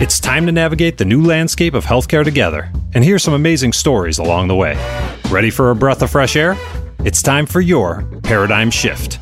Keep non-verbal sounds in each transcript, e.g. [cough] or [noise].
It's time to navigate the new landscape of healthcare together and hear some amazing stories along the way. Ready for a breath of fresh air? It's time for your paradigm shift.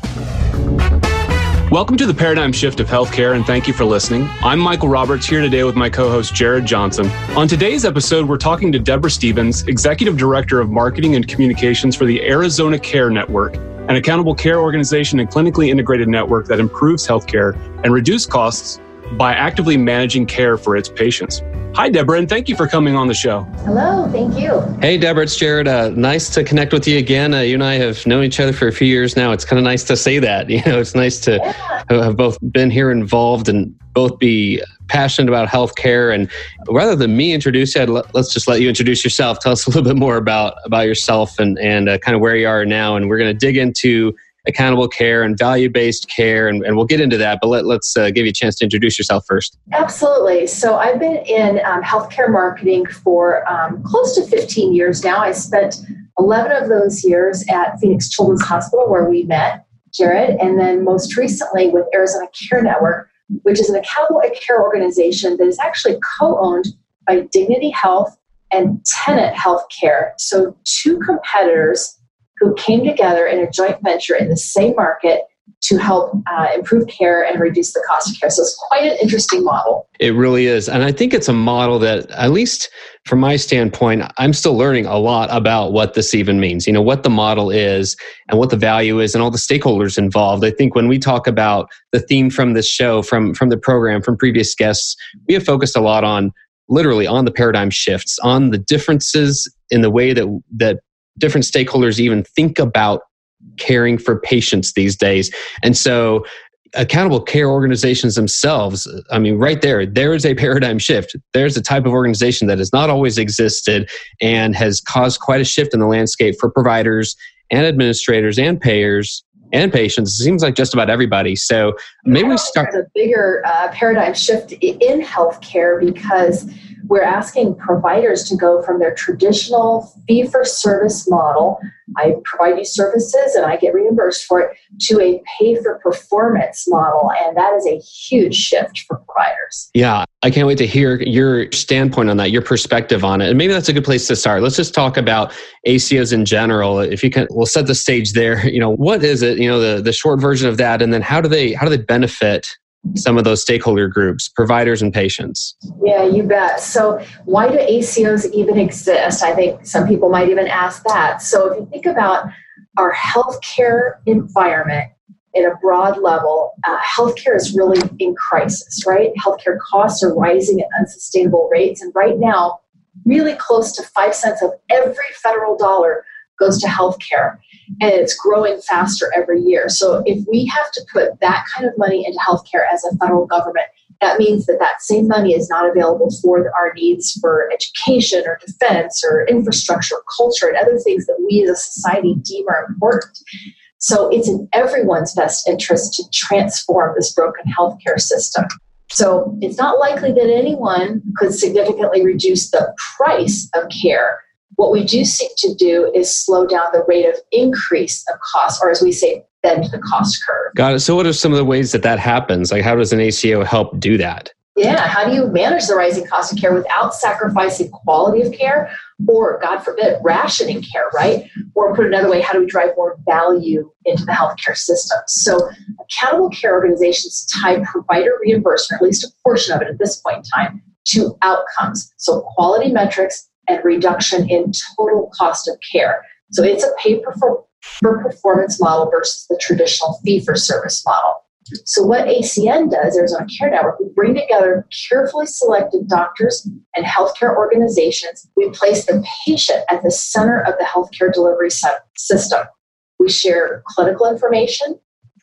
Welcome to the paradigm shift of healthcare, and thank you for listening. I'm Michael Roberts here today with my co host Jared Johnson. On today's episode, we're talking to Deborah Stevens, Executive Director of Marketing and Communications for the Arizona Care Network, an accountable care organization and clinically integrated network that improves healthcare and reduces costs by actively managing care for its patients. Hi, Deborah, and thank you for coming on the show. Hello, thank you. Hey, Deborah, it's Jared. Uh, nice to connect with you again. Uh, you and I have known each other for a few years now. It's kind of nice to say that. [laughs] You know, it's nice to yeah. have both been here involved and both be passionate about healthcare. And rather than me introduce you, let's just let you introduce yourself. Tell us a little bit more about about yourself and and uh, kind of where you are now. And we're going to dig into accountable care and value based care, and, and, we'll get into that. But let, us uh, give you a chance to introduce yourself first. Absolutely. So, I've been in um, healthcare marketing for um, close to 15 years now. I spent 11 of those years at Phoenix Children's Hospital, where we met, Jared, and then most recently with Arizona Care Network, which is an accountable care organization that is actually co owned by Dignity Health and Tenet Healthcare. So, two competitors who came together in a joint venture in the same market to help uh, improve care and reduce the cost of care. So it's quite an interesting model. It really is. And I think it's a model that, at least from my standpoint, I'm still learning a lot about what this even means, you know, what the model is and what the value is and all the stakeholders involved. I think when we talk about the theme from this show, from, from the program, from previous guests, we have focused a lot on literally on the paradigm shifts, on the differences in the way that, that different stakeholders even think about caring for patients these days. And so accountable care organizations themselves i mean right there there is a paradigm shift. There's a type of organization that has not always existed and has caused quite a shift in the landscape for providers and administrators and payers and patients. It seems like just about everybody. So maybe we start a bigger uh, paradigm shift in healthcare because we're asking providers to go from their traditional fee for service model I provide you services and I get reimbursed for it to a pay for performance model. And that is a huge shift for providers. Yeah, I can't wait to hear your standpoint on that, your perspective on it. And maybe that's a good place to start. Let's just talk about ACOs in general. If you can, we'll set the stage there. [laughs] You know, what is it? You know, the, the short version of that, and then how do they how do they benefit some of those stakeholder groups, providers and patients? Yeah, you bet. So, why do ACOs even exist? I think some people might even ask that. So, if you think about our healthcare environment in a broad level, uh, healthcare is really in crisis, right? Healthcare costs are rising at unsustainable rates. And right now, really close to five cents of every federal dollar goes to healthcare and it's growing faster every year. So if we have to put that kind of money into healthcare as a federal government, that means that that same money is not available for our needs for education or defense or infrastructure, culture, and other things that we as a society deem are important. So it's in everyone's best interest to transform this broken healthcare system. So it's not likely that anyone could significantly reduce the price of care what we do seek to do is slow down the rate of increase of cost, or as we say, bend the cost curve. Got it. So, what are some of the ways that that happens? Like, how does an ACO help do that? Yeah, how do you manage the rising cost of care without sacrificing quality of care or, God forbid, rationing care, right? Or put another way, how do we drive more value into the healthcare system? So, accountable care organizations tie provider reimbursement, at least a portion of it at this point in time, to outcomes. So, quality metrics and reduction in total cost of care. So it's a pay for performance model versus the traditional fee for service model. So what ACN does, Arizona Care Network, we bring together carefully selected doctors and healthcare organizations. We place the patient at the center of the healthcare delivery system. We share clinical information.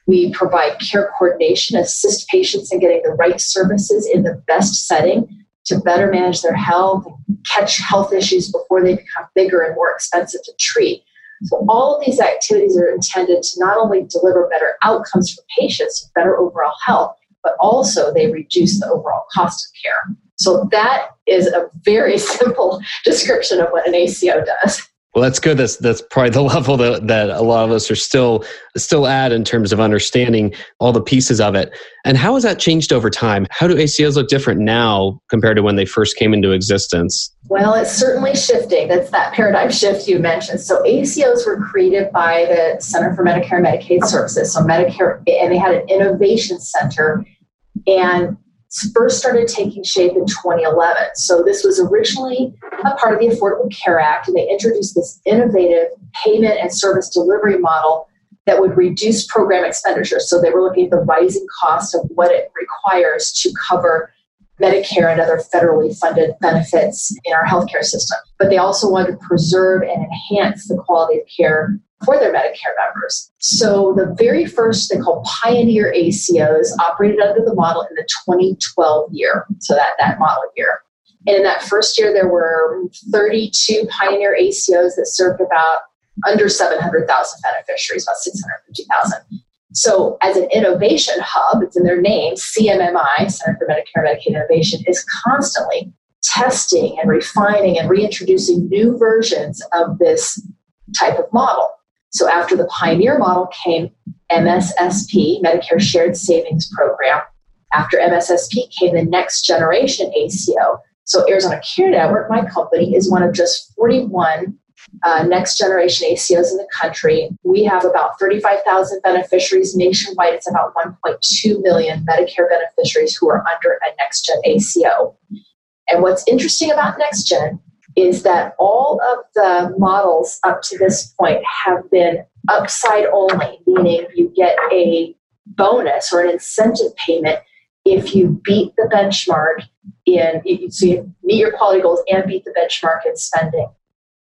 We provide care coordination, assist patients in getting the right services in the best setting to better manage their health, and catch health issues before they become bigger and more expensive to treat. So, all of these activities are intended to not only deliver better outcomes for patients, better overall health, but also they reduce the overall cost of care. So, that is a very [laughs] simple description of what an ACO does. Well, that's good. That's that's probably the [laughs] level that, that a lot of us are still still at in terms of understanding all the pieces of it. And how has that changed over time? How do ACOs look different now compared to when they first came into existence? Well, it's certainly shifting. That's that paradigm shift you mentioned. So ACOs were created by the Center for Medicare and Medicaid Services. So Medicare, and they had an innovation center. And first started taking shape in 2011. So this was originally a part of the Affordable Care Act, and they introduced this innovative payment and service delivery model that would reduce program expenditures. So they were looking at the rising cost of what it requires to cover Medicare and other federally funded benefits in our healthcare system. But they also wanted to preserve and enhance the quality of care for their Medicare members. So the very first they call Pioneer ACOs operated under the model in the 2012 year. So that, that model year. And in that first year, there were 32 Pioneer ACOs that served about under 700,000 beneficiaries, about 650,000. So, as an innovation hub, it's in their name, CMMI, Center for Medicare and Medicaid Innovation, is constantly testing and refining and reintroducing new versions of this type of model. So after the Pioneer model came MSSP, Medicare Shared Savings Program. After MSSP came the next generation ACO. So Arizona Care Network, my company, is one of just 41 uh, next generation ACOs in the country. We have about 35,000 beneficiaries nationwide. It's about 1.2 million Medicare beneficiaries who are under a next gen ACO. And what's interesting about next gen is that all of the models up to this point have been upside only, meaning you get a bonus or an incentive payment if you beat the benchmark in so you meet your quality goals and beat the benchmark in spending.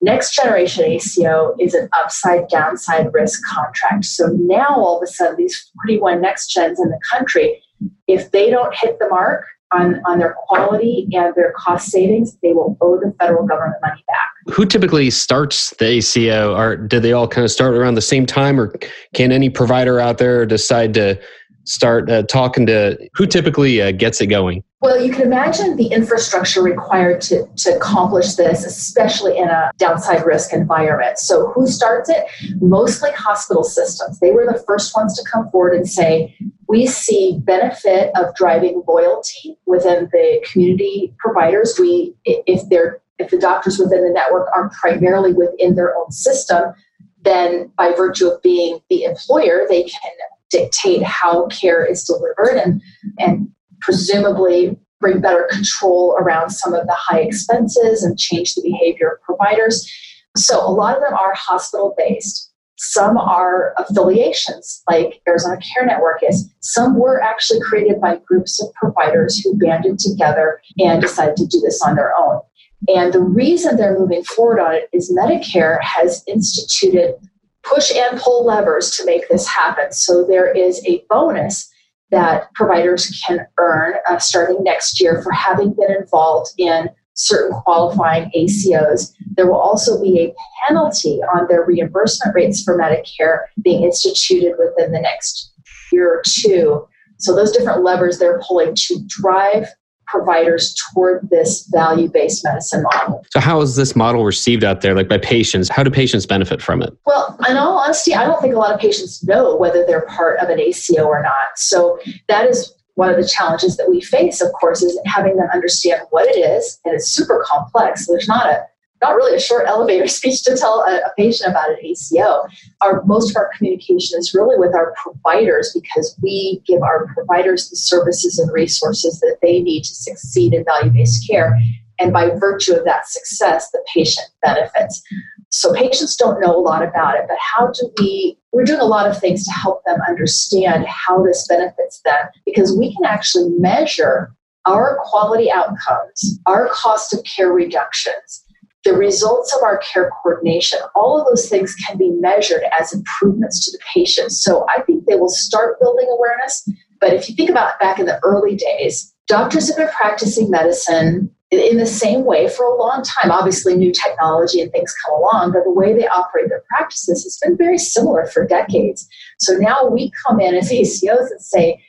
Next generation ACO is an upside downside risk contract. So now all of a sudden, these 41 next gens in the country, if they don't hit the mark, on, on their quality and their cost savings, they will owe the federal government money back. Who typically starts the ACO? Or do they all kind of start around the same time, or can any provider out there decide to start uh, talking to who typically uh, gets it going? Well, you can imagine the infrastructure required to, to accomplish this, especially in a downside risk environment. So, who starts it? Mostly hospital systems. They were the first ones to come forward and say, we see benefit of driving loyalty within the community providers. We, if they're if the doctors within the network are primarily within their own system, then by virtue of being the employer, they can dictate how care is delivered and, and presumably bring better control around some of the high expenses and change the behavior of providers. So a lot of them are hospital based. Some are affiliations, like Arizona Care Network is. Some were actually created by groups of providers who banded together and decided to do this on their own. And the reason they're moving forward on it is Medicare has instituted push and pull levers to make this happen. So there is a bonus that providers can earn uh, starting next year for having been involved in certain qualifying ACOs. There will also be a penalty on their reimbursement rates for Medicare being instituted within the next year or two. So, those different levers they're pulling to drive providers toward this value based medicine model. So, how is this model received out there, like by patients? How do patients benefit from it? Well, in all honesty, I don't think a lot of patients know whether they're part of an ACO or not. So, that is one of the challenges that we face, of course, is having them understand what it is. And it's super complex. There's not a not really a short [laughs] elevator speech to tell a, a, patient about an ACO. Our most of our communication is really with our providers because we give our providers the services and resources that they need to succeed in value-based care. And by virtue of that success, the patient benefits. So patients don't know a lot about it, but how do we we're doing a lot of things to help them understand how this benefits them because we can actually measure our quality outcomes, our cost of care reductions, the results of our care coordination, all of those things can be measured as improvements to the patient. So I think they will start building awareness. But if you think about back in the early days, doctors have been practicing medicine in the same way for a long time. Obviously, new technology and things come along, but the way they operate their practices has been very similar for decades. So now we come in as [laughs] ACOs and say,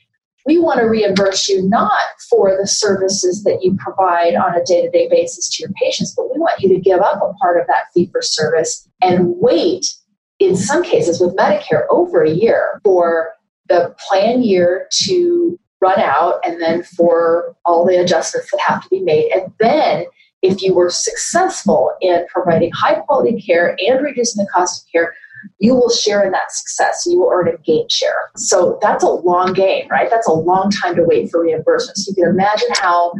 we want to reimburse you not for the services that you provide on a day to day basis to your patients, but we want you to give up a part of that fee for service and wait, in some cases with Medicare, over a year for the plan year to run out and then for all the adjustments that have to be made. And then, if you were successful in providing high quality care and reducing the cost of care, you will share in that success. You will earn a gain share. So that's a long game, right? That's a long time to wait for reimbursement. So you can imagine how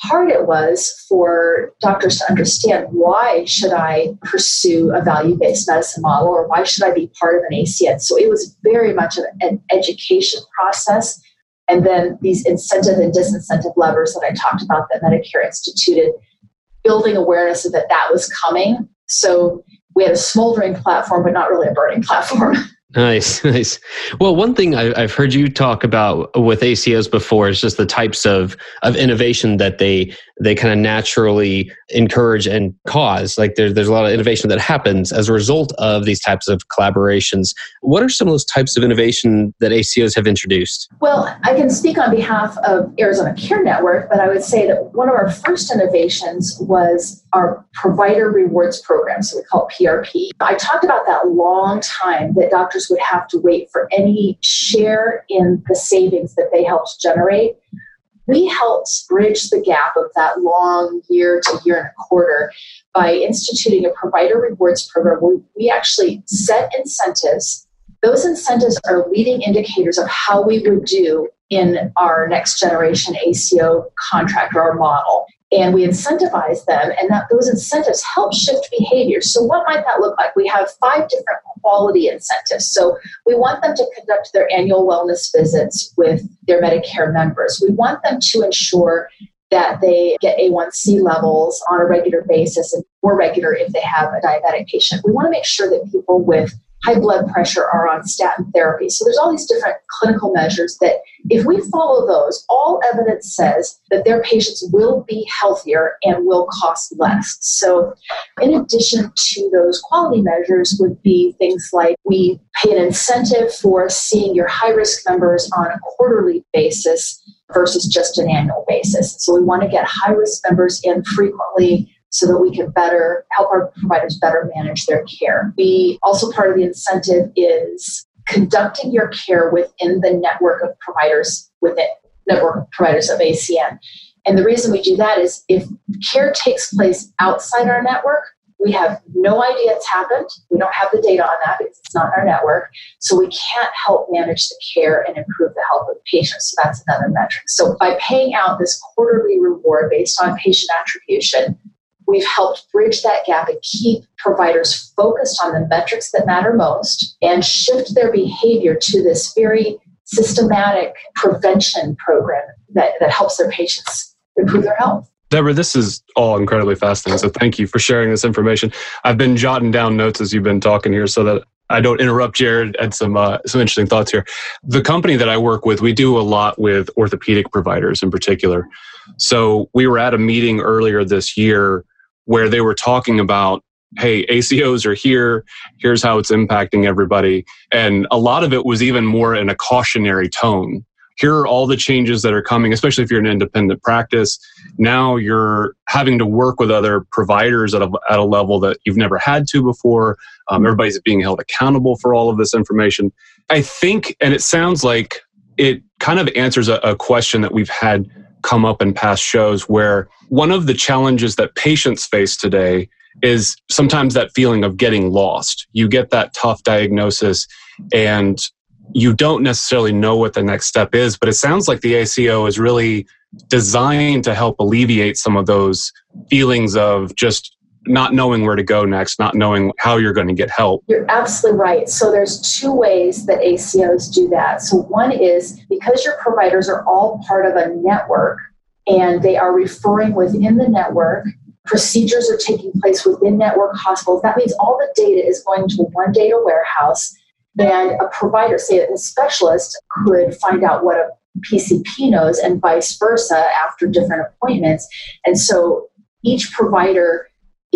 hard it was for doctors to understand why should I pursue a value-based medicine model or why should I be part of an ACN. So it was very much an education process. And then these incentive and disincentive levers that I talked about that Medicare instituted, building awareness that that was coming. So we had a smoldering platform, but not really a burning [laughs] platform. Nice, [laughs] nice. Well, one thing I, have heard you talk about with ACOs before is just the types of of innovation that they they kind of naturally encourage and cause. Like there's there's a lot of innovation that happens as a result of these types of collaborations. What are some of those types of innovation that ACOs have introduced? Well, I can speak on behalf of Arizona Care Network, but I would say that one of our first innovations was our provider rewards program. So we call it PRP. I talked about that long time that would have to wait for any share in the savings that they helped generate. We helped bridge the gap of that long year to year and a quarter by instituting a provider rewards program where we actually set incentives. Those incentives are leading indicators of how we would do in our next generation ACO contract or our model and we incentivize them and that those incentives help shift behavior. So what might that look like? We have five different quality incentives. So we want them to conduct their annual wellness visits with their medicare members. We want them to ensure that they get A1C levels on a regular basis and more regular if they have a diabetic patient. We want to make sure that people with high blood pressure are on statin therapy. So there's all these different clinical measures that if we follow those, all evidence says that their patients will be healthier and will cost less. So in addition to those quality measures would be things like we pay an incentive for seeing your high risk members on a quarterly basis versus just an annual basis. So we want to get high risk members in frequently so that we can better help our providers better manage their care. We also part of the incentive is conducting your care within the network of providers within network of providers of ACN. And the reason we do that is if care takes place outside our network, we have no idea it's happened. We don't have the data on that because it's not in our network. So we can't help manage the care and improve the health of patients. So that's another metric. So by paying out this quarterly reward based on patient attribution, we've helped bridge that gap and keep providers focused on the metrics that matter most and shift their behavior to this very systematic prevention program that, that helps their patients improve their health. Deborah, this is all incredibly fascinating. So thank you for sharing this information. I've been jotting down notes as you've been talking here so that I don't interrupt Jared and some uh, some interesting thoughts here. The company that I work with, we do a lot with orthopedic providers in particular. So we were at a meeting earlier this year where they were talking about hey acos are here here's how it's impacting everybody and a lot of it was even more in a cautionary tone here are all the changes that are coming, especially if you're an independent practice. Now you're having to work with other providers at a, at a level that you've never had to before. Um, everybody's being held accountable for all of this information. I think, and it sounds like it kind of answers a, a question that we've had come up in past shows where one of the challenges that patients face today is sometimes that feeling of getting lost. You get that tough diagnosis and you don't necessarily know what the next step is, but it sounds like the ACO is really designed to help alleviate some of those feelings of just not knowing where to go next, not knowing how you're going to get help. You're absolutely right. So there's two ways that ACOs do that. So one is because your providers are all part of a network and they are referring within the network, procedures are taking place within network hospitals. That means all the data is going to one data warehouse and a provider, say a specialist, could find out what a PCP knows, and vice versa after different appointments. And so each provider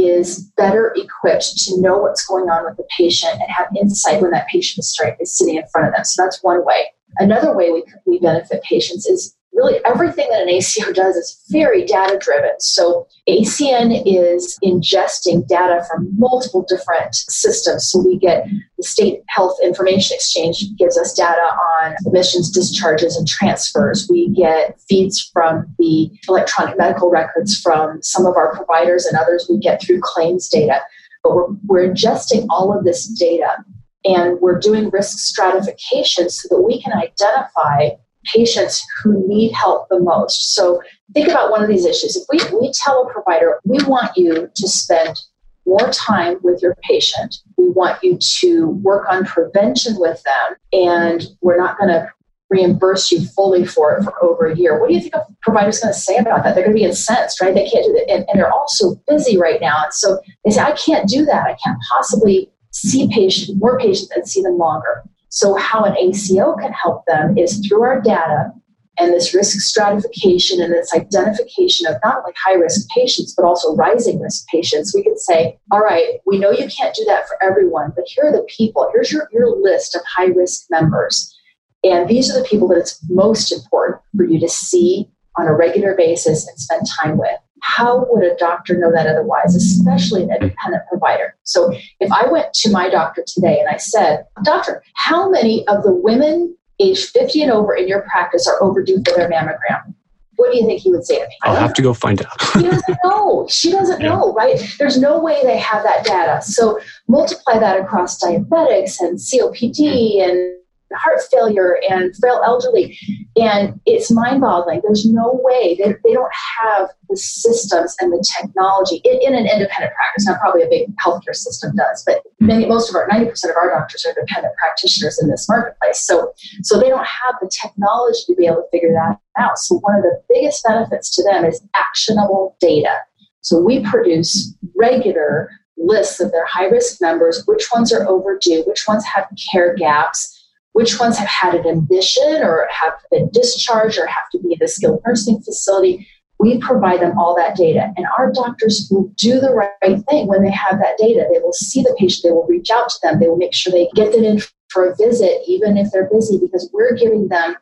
is better equipped to know what's going on with the patient and have insight when that patient is, sitting in front of them. So that's one way. Another way we, we benefit patients is really everything that an ACO does is very data driven. So ACN is ingesting data from multiple different systems. So we get the State Health Information Exchange gives us data on admissions, discharges, and transfers. We get feeds from the electronic medical records from some of our providers and others we get through claims data. But we're, we're ingesting all of this data and we're doing risk stratification so that we can identify patients who need help the most. So think about one of these issues. If we, we tell a provider, we want you to spend more time with your patient, we want you to work on prevention with them, and we're not going to reimburse you fully for it for over a year. What do you think a provider's going to say about that? They're going to be incensed, right? They can't do that. And, and they're all so busy right now. And so they say, I can't do that. I can't possibly see patients, more patients and see them longer. So, how an ACO can help them is through our data and this risk stratification and this identification of not only high risk patients, but also rising risk patients. We can say, all right, we know you can't do that for everyone, but here are the people. Here's your, your list of high risk members. And these are the people that it's most important for you to see on a regular basis and spend time with. How would a doctor know that otherwise, especially an independent provider? So if I went to my doctor today and I said, Doctor, how many of the women age 50 and over in your practice are overdue for their mammogram? What do you think he would say to me? I'll have know. to go find out. he doesn't [laughs] know. She doesn't yeah. know, right? There's no way they have that data. So multiply that across diabetics and COPD and heart failure and frail elderly. And it's mind boggling. There's no way they, they don't have the systems and the technology in, in, an independent practice. Now, probably a big healthcare system does, but many, most of our 90% of our doctors are independent practitioners in this marketplace. So, so they don't have the technology to be able to figure that out. So, one of the biggest benefits to them is actionable data. So, we produce regular lists of their high risk members, which ones are overdue, which ones have care gaps which ones have had an admission or have been discharged or have to be in a skilled nursing facility. We provide them all that data, and our doctors will do the right thing when they have that data. They will see the patient, they will reach out to them, they will make sure they get them in for a visit, even if they're busy, because we're giving them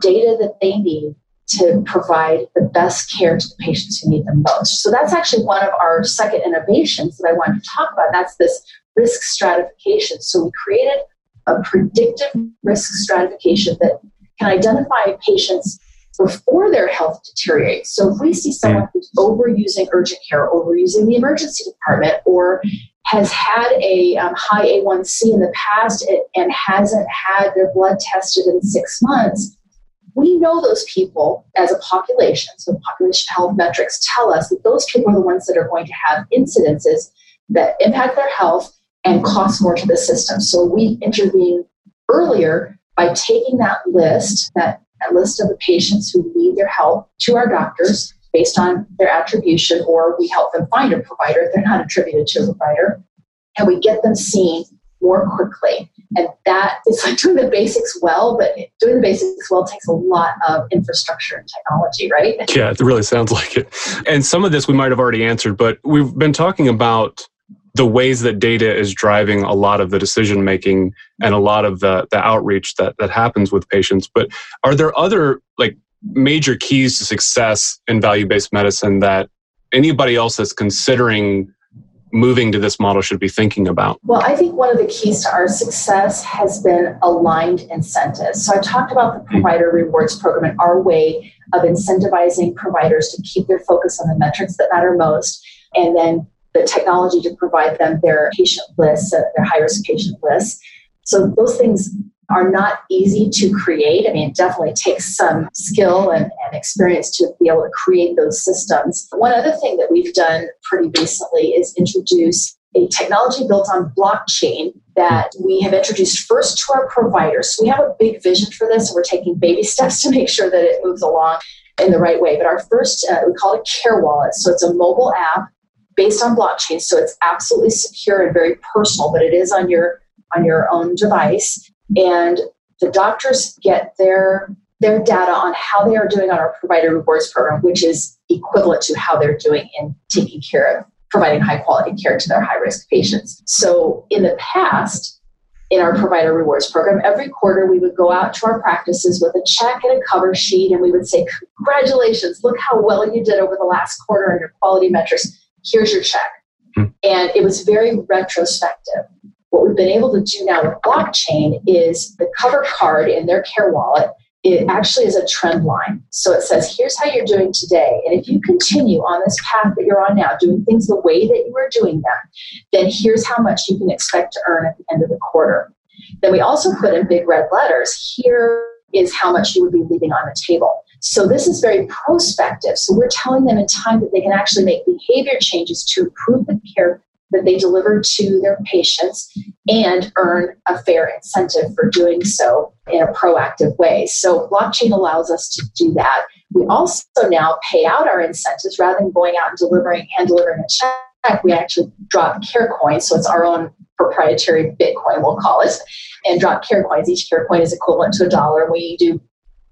data that they need to provide the best care to the patients who need them most. So that's actually one of our second innovations that I wanted to talk about. That's this risk stratification. So we created a predictive risk stratification that can identify patients before their health deteriorates. So if we see someone who's overusing urgent care, overusing the emergency department, or has had a um, high A1C in the past and hasn't had their blood tested in six months, we know those people as a population. So population health metrics tell us that those people are the ones that are going to have incidences that impact their health and cost more to the system. So we intervene earlier by taking that list, that, that list of the patients who need their help to our doctors based on their attribution, or we help them find a provider if they're not attributed to a provider, and we get them seen more quickly. And that is like doing the basics well, but doing the basics well takes a lot of infrastructure and technology, right? Yeah, it really sounds like it. And some of this we might have already answered, but we've been talking about the ways that data is driving a lot of the decision making and a lot of the, the outreach that, that happens with patients. But are there other like major keys to success in value based medicine that anybody else that's considering moving to this model should be thinking about? Well, I think one of the keys to our success has been aligned incentives. So I talked about the hmm. provider rewards program and our way of incentivizing providers to keep their focus on the metrics that matter most and then the technology to provide them their patient lists, uh, their high risk patient lists. So those things are not easy to create. I mean, it definitely takes some skill and, and, experience to be able to create those systems. One other thing that we've done pretty recently is introduce a technology built on blockchain that we have introduced first to our providers. So we have a big vision for this, and we're taking baby [laughs] steps to make sure that it moves along in the right way. But our first, uh, we call it Care Wallet. So it's a mobile app based on blockchain, so it's absolutely secure and very personal, but it is on your on your own device. And the doctors get their their data on how they are doing on our provider rewards program, which is equivalent to how they're doing in taking care of providing high quality care to their high risk patients. So in the past, in our provider rewards program, every quarter we would go out to our practices with a check and a cover sheet, and we would say, Congratulations, look how well you did over the last quarter on your quality metrics. Here's your check. Hmm. And it was very retrospective. What we've been able to do now with blockchain is the cover card in their care wallet it actually is a trend line. So it says, here's how you're doing today. And if you continue on this path that you're on now, doing things the way that you are doing them, then here's how much you can expect to earn at the end of the quarter. Then we also put in big red letters, here is how much you would be leaving on the table. So this is very prospective. So we're telling them in time that they can actually make behavior changes to improve the care that they deliver to their patients and earn a fair incentive for doing so in a proactive way. So, blockchain allows us to do that. We also now pay out our incentives rather than going out and delivering and delivering a check. We actually drop care coins, so it's our own proprietary Bitcoin, we'll call it, and drop care coins. Each care coin is equivalent to a dollar. We do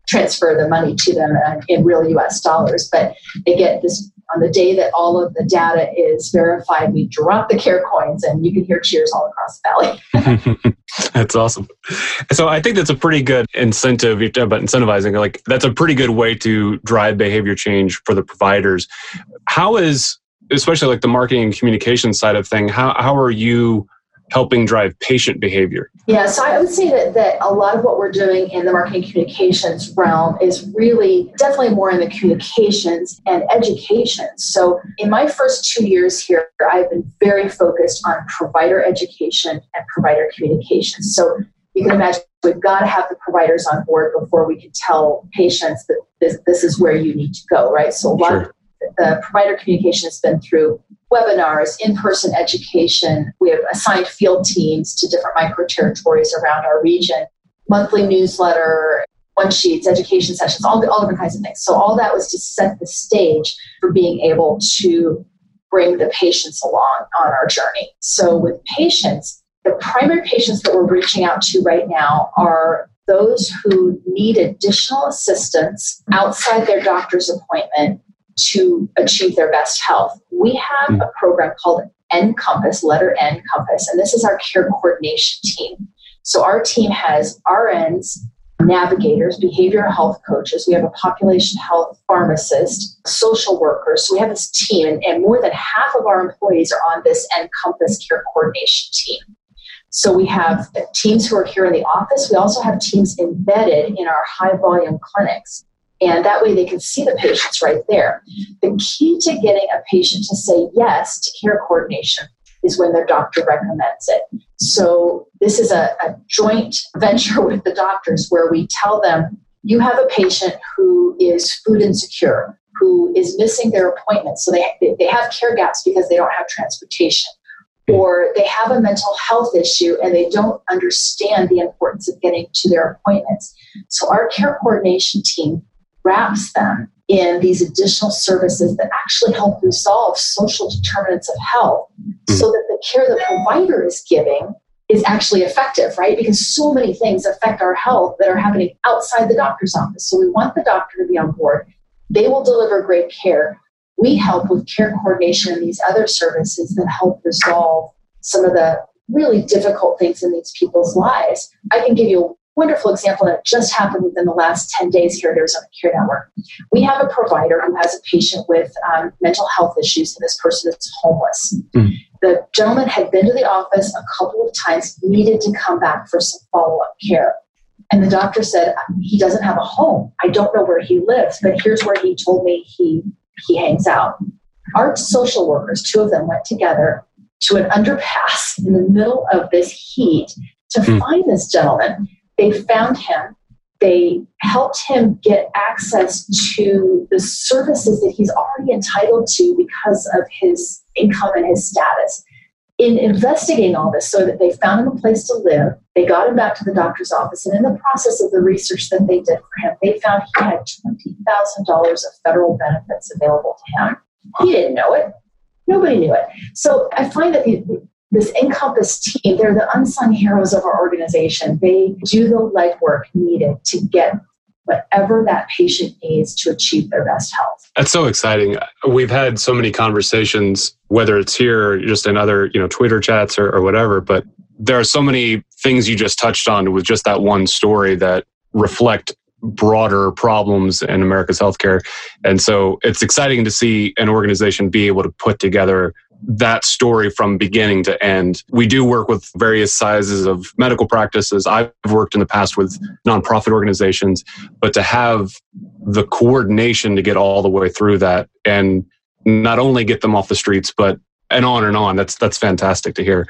transfer the money to them in real US dollars, but they get this on the day that all of the data is verified, we drop the care coins and you can hear cheers all across the valley. [laughs] that's awesome. So I think that's a pretty good incentive about incentivizing. Like that's a pretty good way to drive behavior change for the providers. How is especially like the marketing and communication side of thing, how, how are you helping drive patient behavior? Yeah, so I would say that, that a lot of what we're doing in the marketing communications realm is really definitely more in the communications and education. So in my first two years here, I've been very focused on provider education and provider communications. So you can imagine we've got to have the providers on board before we can tell patients that this, this is where you need to go, right? So a lot sure. of the provider communication has been through webinars, in person education. We have assigned field teams to different micro territories around our region, monthly newsletter, one sheets, education sessions, all, all different kinds of things. So, all that was to set the stage for being able to bring the patients along on our journey. So, with patients, the primary patients that we're reaching out to right now are those who need additional assistance outside their doctor's appointment to achieve their best health. We have hmm. a program called NCompass, letter N Compass, and this is our care coordination team. So our team has RNs, navigators, behavioral health coaches. We have a population health pharmacist, social workers. So we have this team, and, and more than half of our employees are on this NCompass care coordination team. So we have teams who are here in the office. We also have teams embedded in our high volume clinics. And that way they can see the patients right there. The key to getting a patient to say yes to care coordination is when their doctor recommends it. So this is a, a joint [laughs] venture with the doctors where we tell them you have a patient who is food insecure, who is missing their appointments. So they, they have care gaps because they don't have transportation. Or they have a mental health issue and they don't understand the importance of getting to their appointments. So, our care coordination team wraps them in these additional services that actually help resolve social determinants of health mm-hmm. so that the care the provider is giving is actually effective, right? Because so many things affect our health that are happening outside the doctor's office. So we want the doctor to be on board. They will deliver great care. We help with care coordination and these other services that help resolve some of the really difficult things in these people's lives. I can give you wonderful example that just happened within the last 10 days here at Arizona Care Network. We have a provider who has a patient with um, mental health issues, and this person is homeless. Mm. The gentleman had been to the office a couple of times, needed to come back for some follow up care. And the doctor said, He doesn't have a home. I don't know where he lives, but here's where he told me he, he hangs out. Our social workers, two of them, went together to an underpass in the middle of this heat to mm. find this gentleman they found him. They helped him get access to the services that he's already entitled to because of his income and his status. In investigating all this, so that they found him a place to live, they got him back to the doctor's office, and in the process of the research that they did for him, they found he had $20,000 of federal benefits available to him. He didn't know it. Nobody knew it. So I find that this NCompass team, they're the unsung heroes of our organization. They do the legwork needed to get whatever that patient needs to achieve their best health. That's so exciting. We've had so many conversations, whether it's here or just in other, you know, Twitter chats or, or whatever, but there are so many things you just touched on with just that one story that reflect broader problems in America's healthcare. And so it's exciting to see an organization be able to put together that story from beginning to end. We do work with various sizes of medical practices. I've worked in the past with nonprofit organizations, but to have the coordination to get all the way through that and not only get them off the streets, but and on and on. That's that's fantastic to hear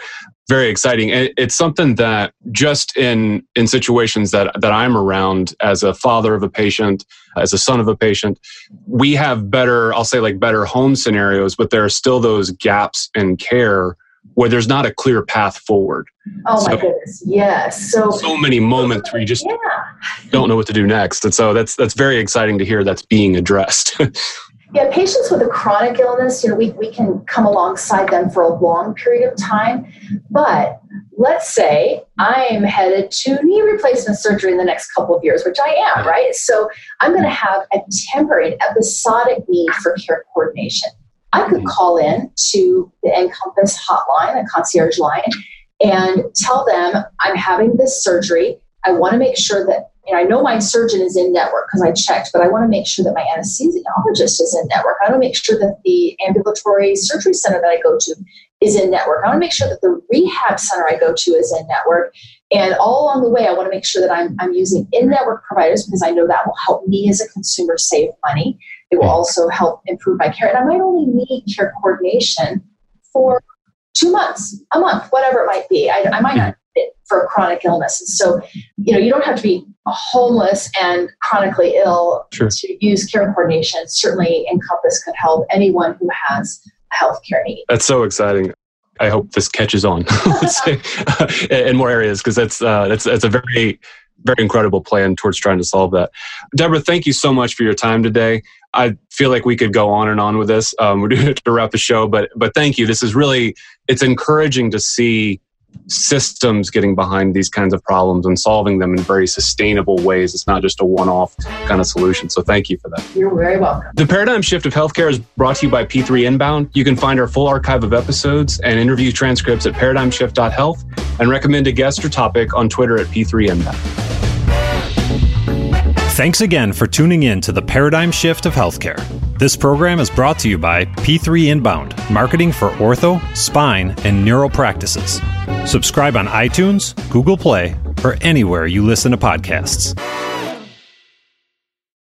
very exciting. It's something that just in in situations that that I'm around as a father of a patient, as a son of a patient, we have better, I'll say like better home scenarios, but there are still those gaps in care where there's not a clear path forward. Oh so, my goodness. Yes. So so many moments where you just yeah. don't know what to do next. And so that's that's very exciting to hear that's being addressed. [laughs] Yeah, patients with a chronic illness, you know, we, we can come alongside them for a long period of time. But let's say I'm headed to knee replacement surgery in the next couple of years, which I am, right? So I'm going to have a temporary, episodic need for care coordination. I could mm-hmm. call in to the NCompass hotline, the concierge line, and tell them I'm having this surgery. I want to make sure that know, I know my surgeon is in network because I checked, but I want to make sure that my anesthesiologist is in network. I want to make sure that the ambulatory surgery center that I go to is in network. I want to make sure that the rehab center I go to is in network. And all along the way, I want to make sure that I'm, I'm using in network providers because I know that will help me as a consumer save money. It will also help improve my care. And I might only need care coordination for two months, a month, whatever it might be. I, I might not for chronic illness. And so, you know, you don't have to be homeless and chronically ill sure. to use care coordination. Certainly, NCompass could help anyone who has a health care need. That's so exciting. I hope this catches on [laughs] [laughs] in more areas because that's uh, that's that's a very very incredible plan towards trying to solve that. Deborah, thank you so much for your time today. I feel like we could go on and on with this. Um, [laughs] we're doing it to wrap the show, but but thank you. This is really it's encouraging to see systems getting behind these kinds of problems and solving them in very sustainable ways. It's not just a one off kind of solution. So thank you for that. You're very welcome. The Paradigm Shift of Healthcare is brought to you by P3 Inbound. You can find our full archive of episodes and interview transcripts at paradigmshift.health and recommend a guest or topic on Twitter at P3 Inbound. Thanks again for tuning in to the Paradigm Shift of Healthcare. This program is brought to you by P3 Inbound, marketing for ortho, spine, and neural practices. Subscribe on iTunes, Google Play, or anywhere you listen to podcasts.